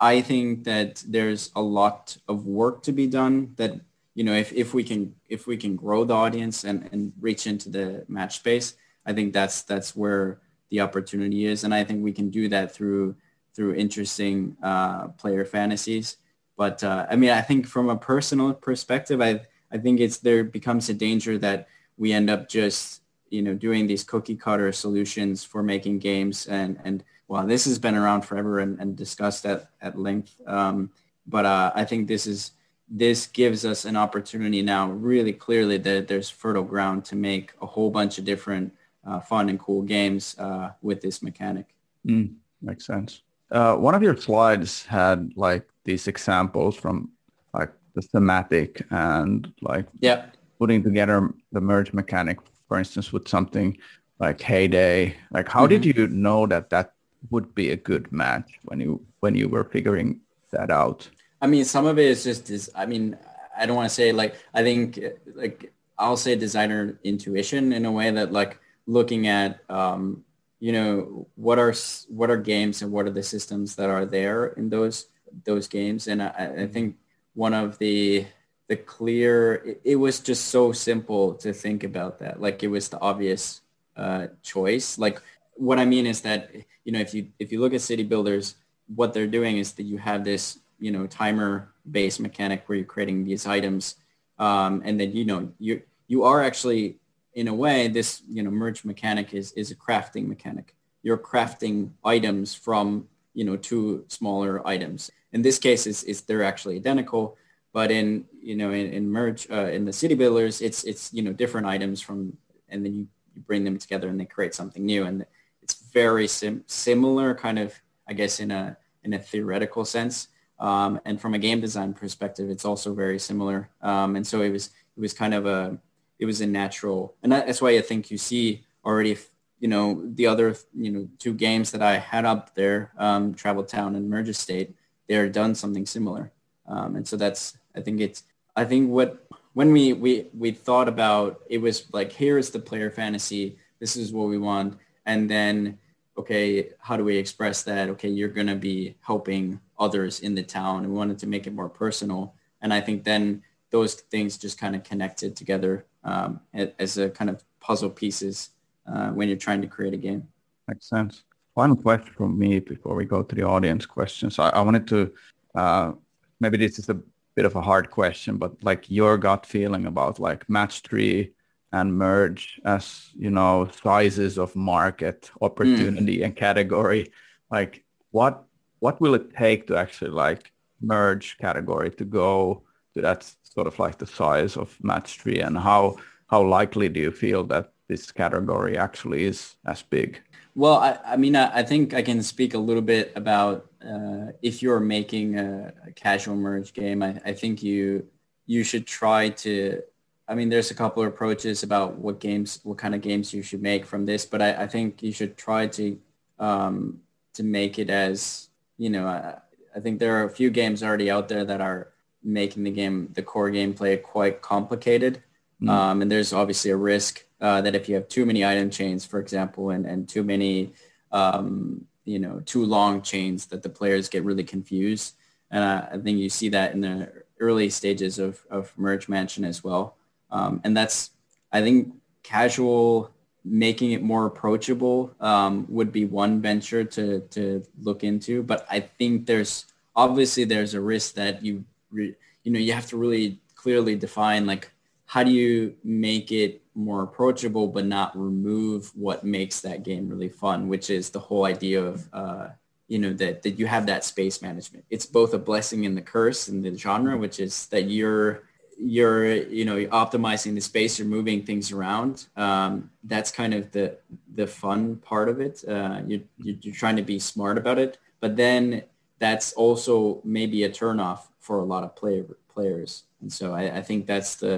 S2: I think that there's a lot of work to be done. That you know, if, if we can if we can grow the audience and, and reach into the match space, I think that's that's where the opportunity is, and I think we can do that through through interesting uh, player fantasies. But uh, I mean, I think from a personal perspective, I I think it's there becomes a danger that we end up just you know doing these cookie cutter solutions for making games. And and well this has been around forever and, and discussed at at length um, but uh, I think this is this gives us an opportunity now really clearly that there's fertile ground to make a whole bunch of different uh, fun and cool games uh, with this mechanic.
S1: Mm, makes sense. Uh, one of your slides had like these examples from like the thematic and like
S2: yeah.
S1: putting together the merge mechanic, for instance, with something like Hay Day. Like, how mm-hmm. did you know that that would be a good match when you when you were figuring that out?
S2: I mean, some of it is just is. I mean, I don't want to say like I think like I'll say designer intuition in a way that like looking at um, you know what are what are games and what are the systems that are there in those those games. And I, I think one of the the clear it, it, was just so simple to think about that. Like it was the obvious uh, choice. Like what I mean is that you know if you if you look at city builders what they're doing is that you have this you know timer based mechanic where you're creating these items. Um, and then you know you you are actually in a way this you know merge mechanic is is a crafting mechanic. You're crafting items from you know two smaller items. In this case is is they're actually identical but in you know in, in merge uh, in the city builders it's it's you know different items from and then you, you bring them together and they create something new. And it's very sim- similar kind of i guess in a in a theoretical sense. Um, and from a game design perspective, it's also very similar. Um, and so it was it was kind of a it was a natural, and that's why I think you see already, you know, the other you know two games that I had up there, um, Travel Town and Merge Estate, they're done something similar. Um, and so that's I think it's I think what when we we we thought about it was like here is the player fantasy, this is what we want, and then okay, how do we express that? Okay, you're going to be helping others in the town. And we wanted to make it more personal. And I think then those things just kind of connected together um, as a kind of puzzle pieces uh, when you're trying to create a game.
S1: Makes sense. Final question from me before we go to the audience questions. I, I wanted to, uh, maybe this is a bit of a hard question, but like your gut feeling about like match three and merge as you know sizes of market opportunity mm. and category like what what will it take to actually like merge category to go to that sort of like the size of match three and how how likely do you feel that this category actually is as big
S2: well i, I mean I, I, think i can speak a little bit about uh, if you're making a, a casual merge game I, I think you you should try to I mean, there's a couple of approaches about what games, what kind of games you should make from this, but I, I think you should try to um, to make it as you know. I, I think there are a few games already out there that are making the game, the core gameplay, quite complicated. Mm. Um, and there's obviously a risk uh, that if you have too many item chains, for example, and, and too many, um, you know, too long chains, that the players get really confused. And uh, I think you see that in the early stages of, of Merge Mansion as well. Um, and that's, I think, casual making it more approachable um, would be one venture to to look into. But I think there's obviously there's a risk that you re, you know you have to really clearly define like how do you make it more approachable but not remove what makes that game really fun, which is the whole idea of uh, you know that that you have that space management. It's both a blessing and the curse in the genre, which is that you're you're you know you're optimizing the space you're moving things around um, that's kind of the the fun part of it uh, you, you're trying to be smart about it but then that's also maybe a turnoff for a lot of player players and so I, I think that's the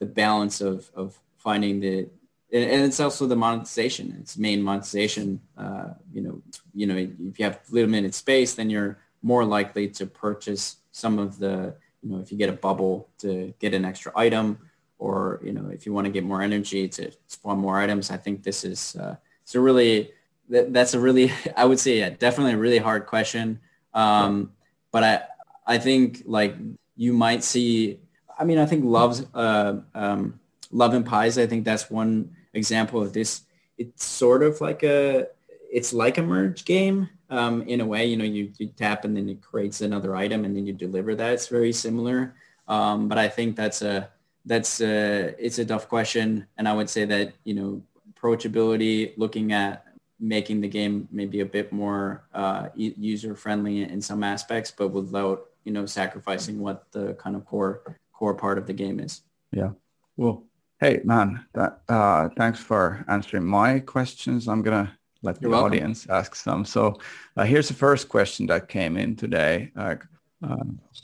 S2: the balance of of finding the and it's also the monetization it's main monetization uh, you know you know if you have limited space then you're more likely to purchase some of the you know, if you get a bubble to get an extra item, or you know, if you want to get more energy to spawn more items, I think this is uh, it's a really that, that's a really I would say yeah, definitely a really hard question. Um, but I I think like you might see. I mean, I think love's uh, um, love and pies. I think that's one example of this. It's sort of like a it's like a merge game um, in a way. You know, you, you tap and then it creates another item and then you deliver that. It's very similar. Um, but I think that's a that's a it's a tough question, and I would say that you know approachability, looking at making the game maybe a bit more uh, user friendly in some aspects, but without you know sacrificing what the kind of core core part of the game is.
S1: Yeah. Well, hey man, that, uh, thanks for answering my questions. I'm gonna let You're the welcome. audience ask some. So uh, here's the first question that came in today. Uh,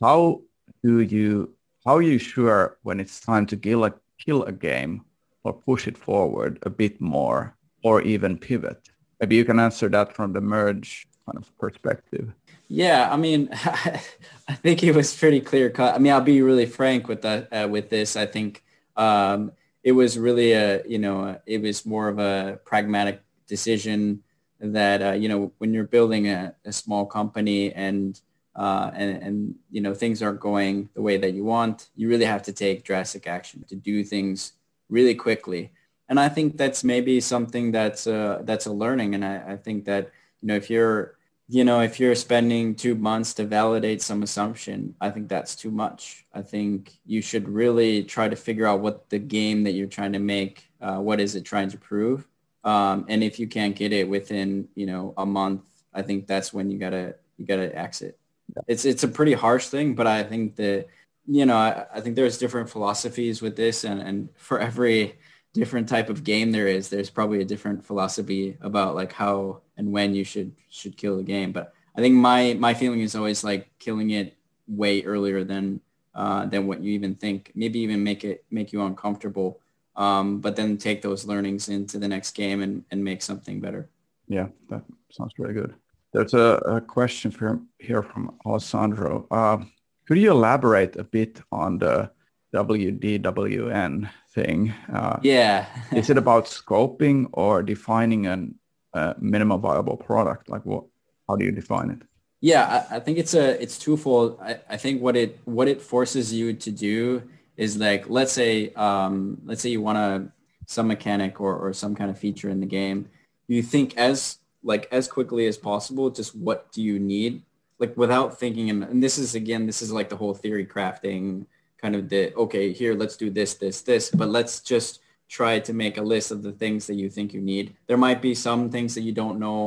S1: how do you, how are you sure when it's time to kill a, kill a game or push it forward a bit more or even pivot? Maybe you can answer that from the merge kind of perspective.
S2: Yeah, I mean, I think it was pretty clear cut. I mean, I'll be really frank with that. Uh, with this, I think um, it was really a you know it was more of a pragmatic decision that uh, you know when you're building a, a small company and uh, and, and you know things aren't going the way that you want, you really have to take drastic action to do things really quickly. And I think that's maybe something that's a, that's a learning. And I, I think that you know if you're you know if you're spending two months to validate some assumption, I think that's too much. I think you should really try to figure out what the game that you're trying to make, uh, what is it trying to prove, um, and if you can't get it within you know a month, I think that's when you gotta you gotta exit. It's it's a pretty harsh thing, but I think that you know I, I think there's different philosophies with this, and and for every different type of game there is, there's probably a different philosophy about like how and when you should should kill the game. But I think my my feeling is always like killing it way earlier than uh, than what you even think. Maybe even make it make you uncomfortable. Um, but then take those learnings into the next game and, and make something better.
S1: Yeah, that sounds really good. There's a, a question from, here from Alessandro. Uh, could you elaborate a bit on the WDWN thing?
S2: Uh, yeah.
S1: is it about scoping or defining a uh, minimum viable product? Like what? How do you define it?
S2: Yeah, I, I think it's a it's twofold. I, I think what it what it forces you to do is like let's say um, let's say you want a some mechanic or, or some kind of feature in the game. You think as like as quickly as possible just what do you need like without thinking and, and this is again this is like the whole theory crafting kind of the okay here let's do this this this but let's just try to make a list of the things that you think you need there might be some things that you don't know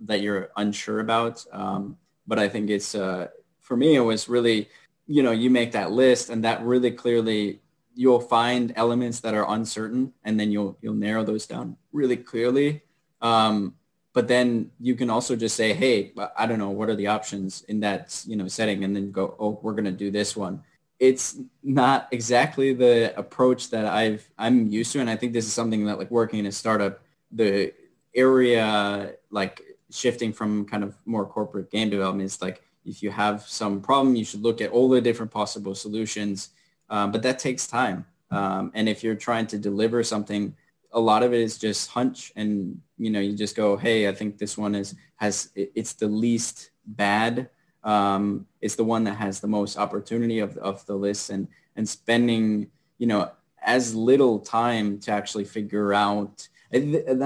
S2: that you're unsure about um, but i think it's uh, for me it was really you know you make that list and that really clearly you'll find elements that are uncertain and then you'll you'll narrow those down really clearly um, but then you can also just say, hey, I don't know, what are the options in that, you know, setting? And then go, oh, we're going to do this one. It's not exactly the approach that I've, I'm used to. And I think this is something that like working in a startup, the area like shifting from kind of more corporate game development is like, if you have some problem, you should look at all the different possible solutions. Um, but that takes time. Um, and if you're trying to deliver something a lot of it is just hunch and you know you just go hey i think this one is has it's the least bad um, it's the one that has the most opportunity of, of the list and and spending you know as little time to actually figure out i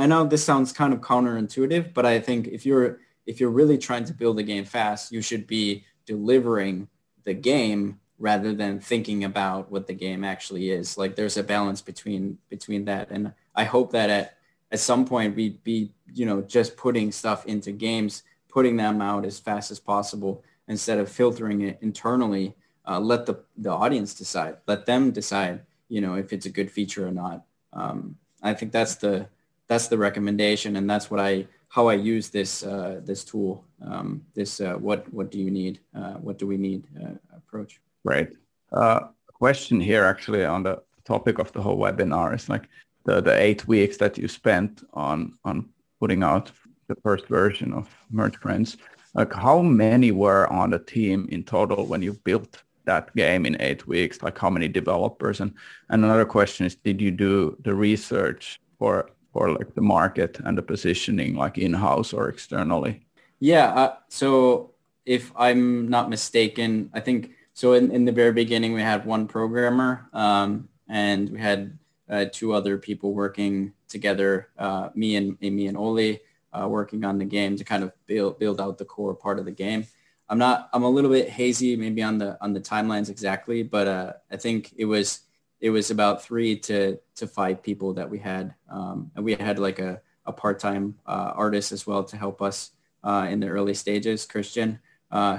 S2: know this sounds kind of counterintuitive but i think if you're if you're really trying to build a game fast you should be delivering the game rather than thinking about what the game actually is. Like there's a balance between between that. And I hope that at at some point we'd be you know just putting stuff into games, putting them out as fast as possible instead of filtering it internally. Uh, let the the audience decide. Let them decide. You know if it's a good feature or not. Um, I think that's the that's the recommendation, and that's what I how I use this uh, this tool. Um, this uh, what what do you need? Uh, what do we need? Uh, approach.
S1: Right. Uh, question here actually on the topic of the whole webinar is like the, the eight weeks that you spent on on putting out the first version of Merge Friends, like how many were on the team in total when you built that game in eight weeks? Like how many developers? And and another question is, did you do the research for for like the market and the positioning, like in house or externally?
S2: Yeah. Uh, so if I'm not mistaken, I think so. In, in the very beginning, we had one programmer, um, and we had uh, two other people working together, uh, me and me and Oli, uh, working on the game to kind of build build out the core part of the game. I'm not. I'm a little bit hazy, maybe on the on the timelines exactly, but uh, I think it was it was about three to to five people that we had, um, and we had like a a part time uh, artist as well to help us uh, in the early stages, Christian,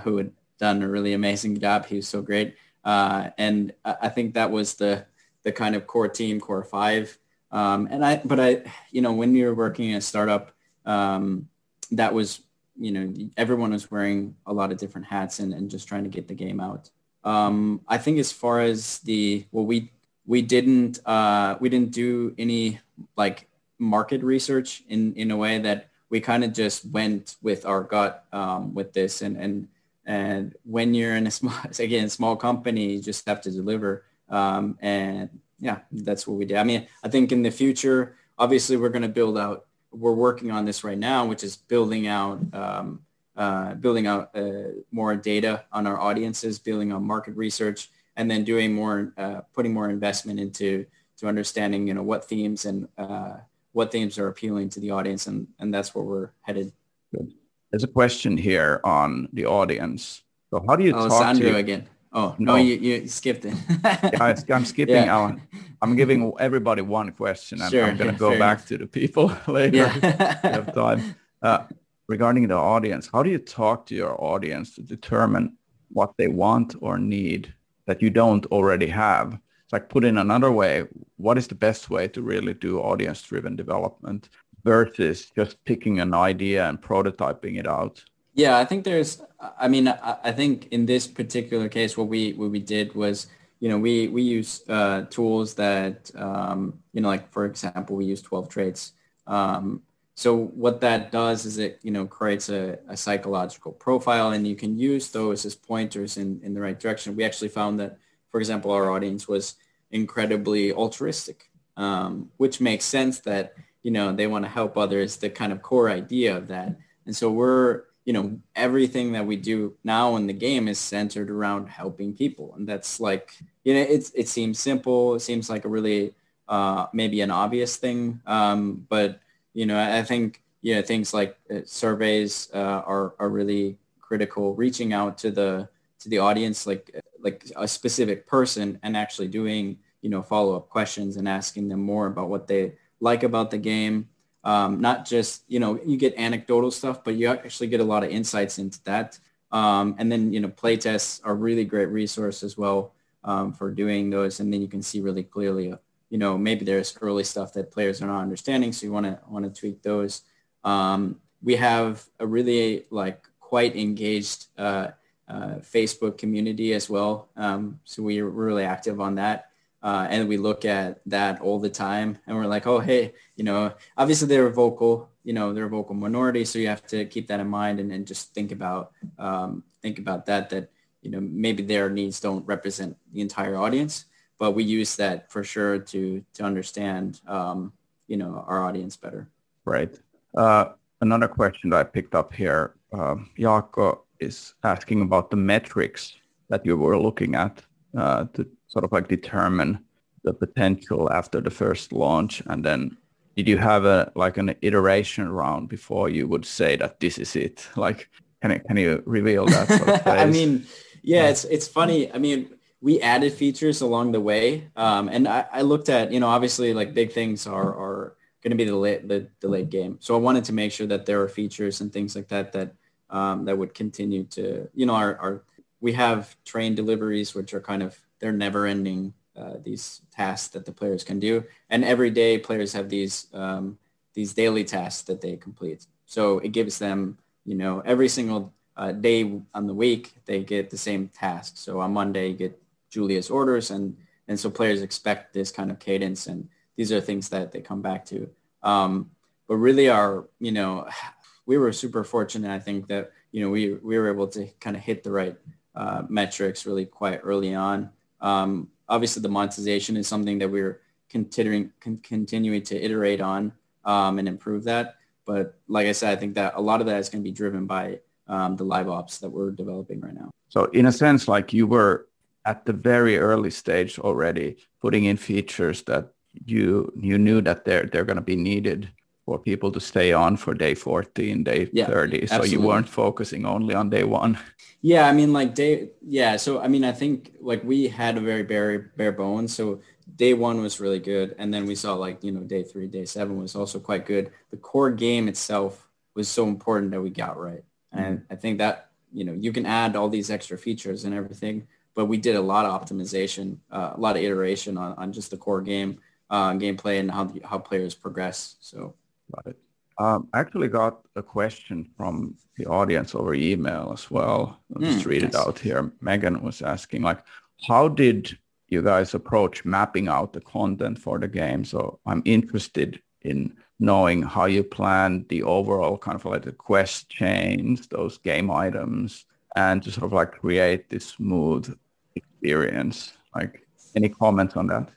S2: who had done a really amazing job. He was so great, and I think that was the the kind of core team, core five. Um, and I, but I, you know, when you're working in a startup, um, that was, you know, everyone was wearing a lot of different hats and, and just trying to get the game out. Um, I think as far as the, well, we, we didn't, uh, we didn't do any like market research in, in a way that we kind of just went with our gut um, with this and, and and when you're in a small, again, small company, you just have to deliver. Um, and yeah, that's what we did. I mean, I think in the future, obviously we're going to build out, we're working on this right now, which is building out, um, uh, building out uh, more data on our audiences, building on market research, and then doing more, uh, putting more investment into to understanding, you know, what themes and uh, what themes are appealing to the audience, and and that's where we're headed.
S1: Good. There's a question here on the audience. So how do you
S2: oh,
S1: talk
S2: Sandro
S1: to
S2: again? Oh no, you, you skipped it.
S1: yeah, I, am skipping yeah. Alan. I'm giving everybody one question, and sure, I'm going to go back enough. to the people later. Yeah. have time. Uh, regarding the audience, how do you talk to your audience to determine what they want or need that you don't already have? It's like put in another way, what is the best way to really do audience-driven development versus just picking an idea and prototyping it out?
S2: Yeah, I think there's. I mean, I, I think in this particular case, what we what we did was, you know, we we use uh, tools that, um, you know, like for example, we use Twelve Traits. Um, so what that does is it, you know, creates a, a psychological profile, and you can use those as pointers in in the right direction. We actually found that, for example, our audience was incredibly altruistic, um, which makes sense that you know they want to help others. The kind of core idea of that, and so we're you know, everything that we do now in the game is centered around helping people. And that's like, you know, it's, it seems simple. It seems like a really, uh, maybe an obvious thing. Um, but, you know, I think, you know, things like uh, surveys uh, are, are really critical. Reaching out to the, to the audience, like, like a specific person and actually doing, you know, follow-up questions and asking them more about what they like about the game um, not just, you know, you get anecdotal stuff, but you actually get a lot of insights into that. Um, and then, you know, playtests are really great resource as well um, for doing those. And then you can see really clearly, uh, you know, maybe there's early stuff that players are not understanding. So you want to want to tweak those. Um, we have a really like quite engaged uh, uh, Facebook community as well. Um, so we're really active on that. Uh, and we look at that all the time and we're like, oh, hey, you know, obviously they're a vocal, you know, they're a vocal minority. So you have to keep that in mind and, and just think about, um, think about that, that, you know, maybe their needs don't represent the entire audience, but we use that for sure to, to understand, um, you know, our audience better.
S1: Right. Uh, another question that I picked up here, uh, Jaakko is asking about the metrics that you were looking at uh, to sort of like determine the potential after the first launch? And then did you have a like an iteration round before you would say that this is it? Like can you, can you reveal that sort of
S2: i mean yeah it's it's funny. I mean we added features along the way. Um, and I, I, looked at you know obviously like big things are are going to be the late the, the late game. So i wanted to make sure that there are features and things like that that um, that would continue to you know our, our we have train deliveries which are kind of they're never ending uh, these tasks that the players can do. And every day players have these, um, these daily tasks that they complete. So it gives them, you know, every single uh, day on the week, they get the same task. So on Monday, you get Julia's orders and, and so players expect this kind of cadence and these are things that they come back to. Um, but really our, you know, we were super fortunate, I think that, you know, we, we were able to kind of hit the right uh, metrics really quite early on. Um, obviously, the monetization is something that we're continuing con- continuing to iterate on um, and improve that. But like I said, I think that a lot of that is going to be driven by um, the live ops that we're developing right now.
S1: So in a sense, like you were at the very early stage already putting in features that you you knew that they're they're going to be needed for people to stay on for day 14, day yeah, 30. Absolutely. So you weren't focusing only on day one.
S2: Yeah, I mean, like day, yeah. So I mean, I think like we had a very bare bare bones. So day one was really good, and then we saw like you know day three, day seven was also quite good. The core game itself was so important that we got right, and mm-hmm. I think that you know you can add all these extra features and everything, but we did a lot of optimization, uh, a lot of iteration on, on just the core game, uh, gameplay, and how how players progress. So.
S1: Got it. Um, I actually got a question from the audience over email as well. I'll just mm, read nice. it out here. Megan was asking, like, how did you guys approach mapping out the content for the game? So I'm interested in knowing how you plan the overall kind of like the quest chains, those game items, and to sort of like create this smooth experience. Like any comments on that?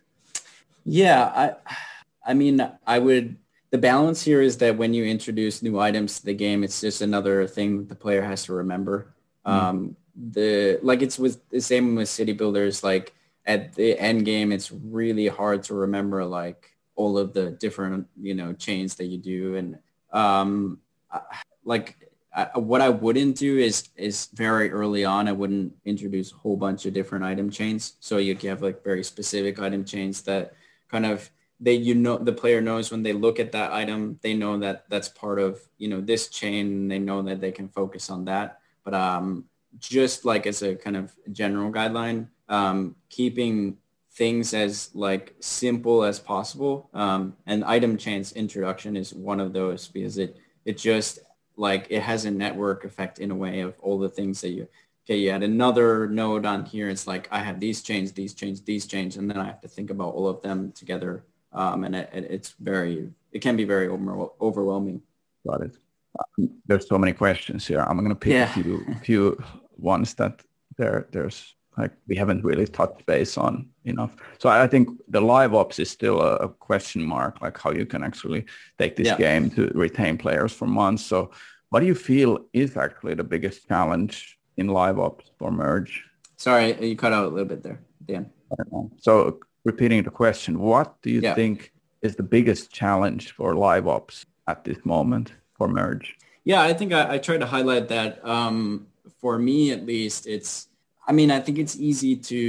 S2: Yeah, I I mean, I would the balance here is that when you introduce new items to the game, it's just another thing the player has to remember. Mm. Um, the like it's with the same with city builders. Like at the end game, it's really hard to remember like all of the different you know chains that you do, and um, like I, what I wouldn't do is is very early on. I wouldn't introduce a whole bunch of different item chains. So you have like very specific item chains that kind of they you know the player knows when they look at that item they know that that's part of you know this chain they know that they can focus on that. But um just like as a kind of general guideline um keeping things as like simple as possible um and item chains introduction is one of those because it it just like it has a network effect in a way of all the things that you okay you had another node on here it's like i have these chains these chains these chains and then i have to think about all of them together um, and it, it's very it can be very over, overwhelming.
S1: Got it. Um, there's so many questions here. I'm going to pick yeah. a few few ones that there there's like we haven't really touched base on enough. So I think the live ops is still a, a question mark, like how you can actually take this yeah. game to retain players for months. So what do you feel is actually the biggest challenge in live ops for merge?
S2: Sorry, you cut out a little bit there, Dan.
S1: So repeating the question, what do you yeah. think is the biggest challenge for live ops at this moment for merge?
S2: Yeah, I think I, I tried to highlight that. Um, for me, at least, it's. I mean, I think it's easy to,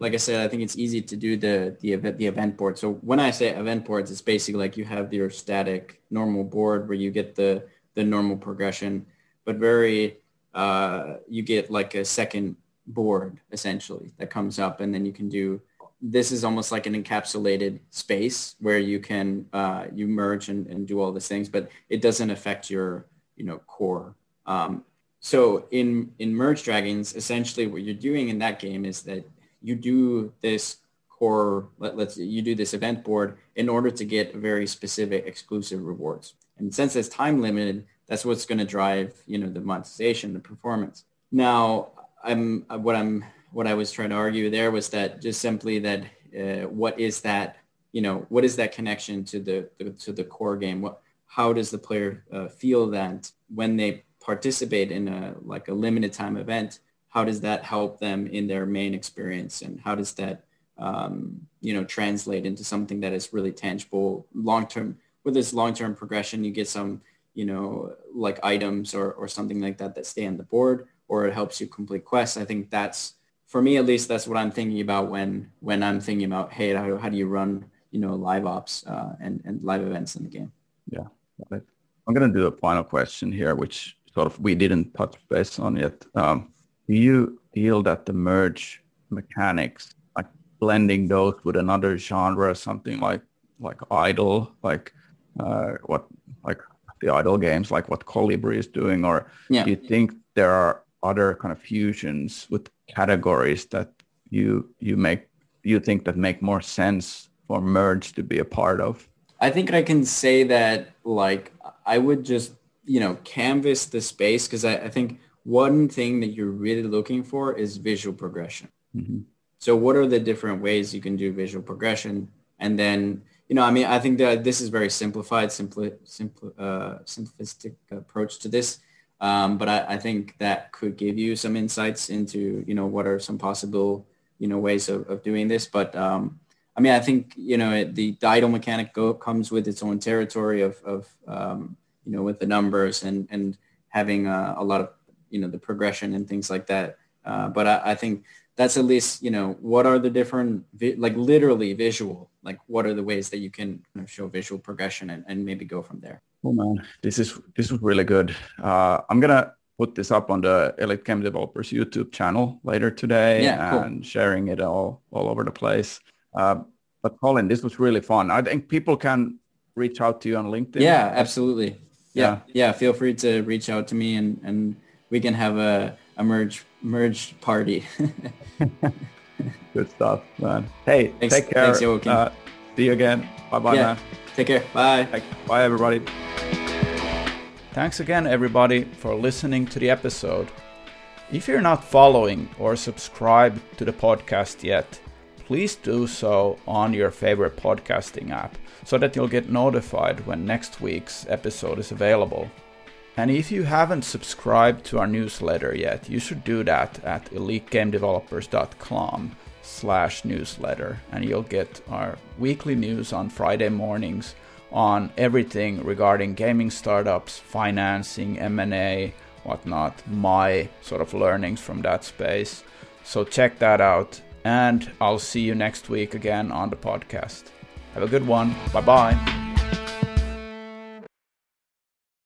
S2: like I said, I think it's easy to do the the event the event board. So when I say event boards, it's basically like you have your static normal board where you get the the normal progression, but very uh, you get like a second board essentially that comes up, and then you can do this is almost like an encapsulated space where you can uh, you merge and, and do all these things, but it doesn't affect your you know core. Um, so in in Merge Dragons, essentially what you're doing in that game is that you do this core let, let's you do this event board in order to get very specific exclusive rewards. And since it's time limited, that's what's going to drive you know the monetization, the performance. Now I'm what I'm what I was trying to argue there was that just simply that uh, what is that you know what is that connection to the, the to the core game? What how does the player uh, feel that when they participate in a like a limited time event? How does that help them in their main experience, and how does that um, you know translate into something that is really tangible long term? With this long term progression, you get some you know like items or or something like that that stay on the board, or it helps you complete quests. I think that's for me at least that's what i'm thinking about when when i'm thinking about hey how, how do you run you know live ops uh, and and live events in the game?
S1: Yeah i'm going to do a final question here which sort of we didn't touch base on yet. Um, do you feel that the merge mechanics like blending those with another genre something like like idle like uh, what like the idle games like what Kolibri is doing or yeah. do you think there are other kind of fusions with categories that you you make you think that make more sense for merge to be a part of?
S2: I think I can say that like I would just you know canvas the space because I, I, think one thing that you're really looking for is visual progression. Mm-hmm. So what are the different ways you can do visual progression? And then you know I mean I think that this is very simplified, simple, simple, uh, simplistic approach to this. Um, but I, I, think that could give you some insights into, you know, what are some possible, you know, ways of, of doing this. But um, I mean, I think, you know, it, the, idle mechanic go, comes with its own territory of, of um, you know, with the numbers and, and having uh, a lot of, you know, the progression and things like that. Uh, but I, I, think that's at least, you know, what are the different, vi- like literally visual, like what are the ways that you can show visual progression and, and maybe go from there.
S1: Oh man, this is this is really good. Uh, I'm gonna put this up on the Elite Game Developers YouTube channel later today yeah, and cool. sharing it all all over the place. Uh, but Colin, this was really fun. I think people can reach out to you on LinkedIn.
S2: Yeah, absolutely. Yeah, yeah. yeah feel free to reach out to me and and we can have a, a merge merge party.
S1: Good stuff, man. Hey, thanks, take care. Thanks, uh, see you again. Bye bye, yeah. man.
S2: Take care. Bye.
S1: Bye, everybody. Thanks again, everybody, for listening to the episode. If you're not following or subscribed to the podcast yet, please do so on your favorite podcasting app so that you'll get notified when next week's episode is available. And if you haven't subscribed to our newsletter yet, you should do that at elitegamedevelopers.com slash newsletter and you'll get our weekly news on Friday mornings on everything regarding gaming startups, financing, M&A, whatnot, my sort of learnings from that space. So check that out, and I'll see you next week again on the podcast. Have a good one. Bye bye.